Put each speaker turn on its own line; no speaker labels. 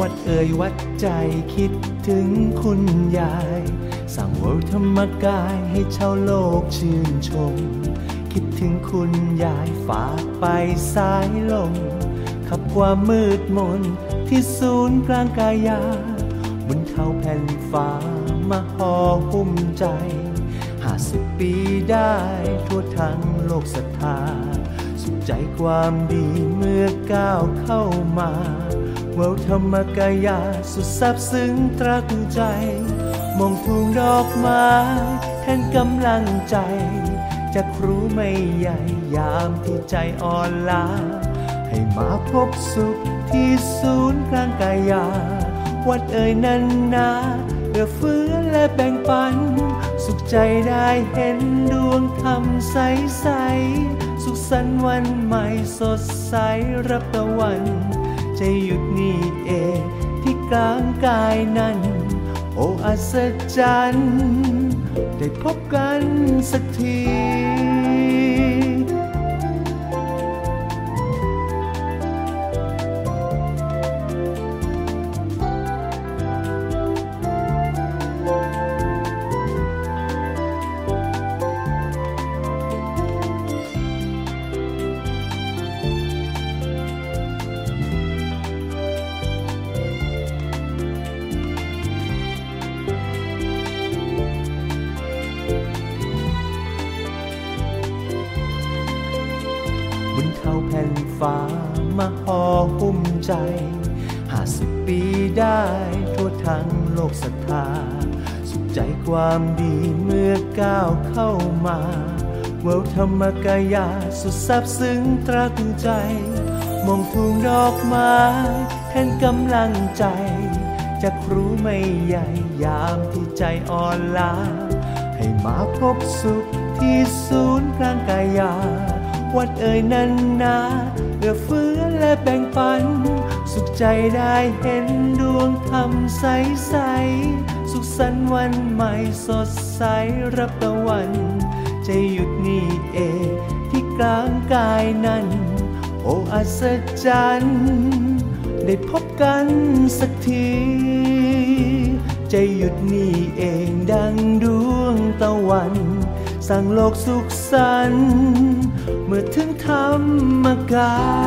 วัดเอ่ยวัดใจคิดถึงคุณยายสั่งวัธรรมกายให้ชาวโลกชื่นชม คิดถึงคุณยายฝากไปสายลมขับความมืดมนที่ศูนย์กลางกายาบนเขาแผ่นฟ้ามาห่อหุ้มใจห้าสิบปีได้ทั่วทั้งโลกศรัทธาสุขใจความดีเมื่อก้าวเข้ามา เวลธรรมกายาสุดซาบซึ้งตรักใจ มองทุ่งดอกไม้แทนกำลังใจ จะครูไม่ใหญ่ยามที่ใจอ่อนล้า ให้มาพบสุขที่ศูนย์กลางกายา วัดเอ่ยนันนาเอื้อเฟื้อและแบ่งปัน สุขใจได้เห็นดวงธรรมใสใส สุขสันต์วันใหม่สดใสรับตะวัน จะหยุดนี่เอง ที่กลางกายนั้น โอ้อัศจรรย์ได้พบกันสักที บนเขาแผ่นฟ้ามาห่อหุ้มใจห้าสิบปีได้ทั่วทั้งโลกศรัทธา สุขใจความดีเมื่อก้าวเข้ามาเวลธรรมกายาสุดซาบซึ้งตรักใจ มองทุ่งดอกไม้แทนกำลังใจ จะครูไม่ใหญ่ยามที่ใจอ่อนล้าให้มาพบสุขที่ศูนย์กลางกายา วัดเอ่ยนันนาเอื้อเฟื้อและแบ่งปัน สุขใจได้เห็นดวงธรรมใสใส สุขสันต์วันใหม่สดใสรับตะวันจะหยุดนี่เองที่กลางกายนั้น โอ้อัศจรรย์ได้พบกันสักทีจะหยุดนี่เองดังดวงตะวัน สร้างโลกสุขสันต์เมื่อถึงธรรมกาย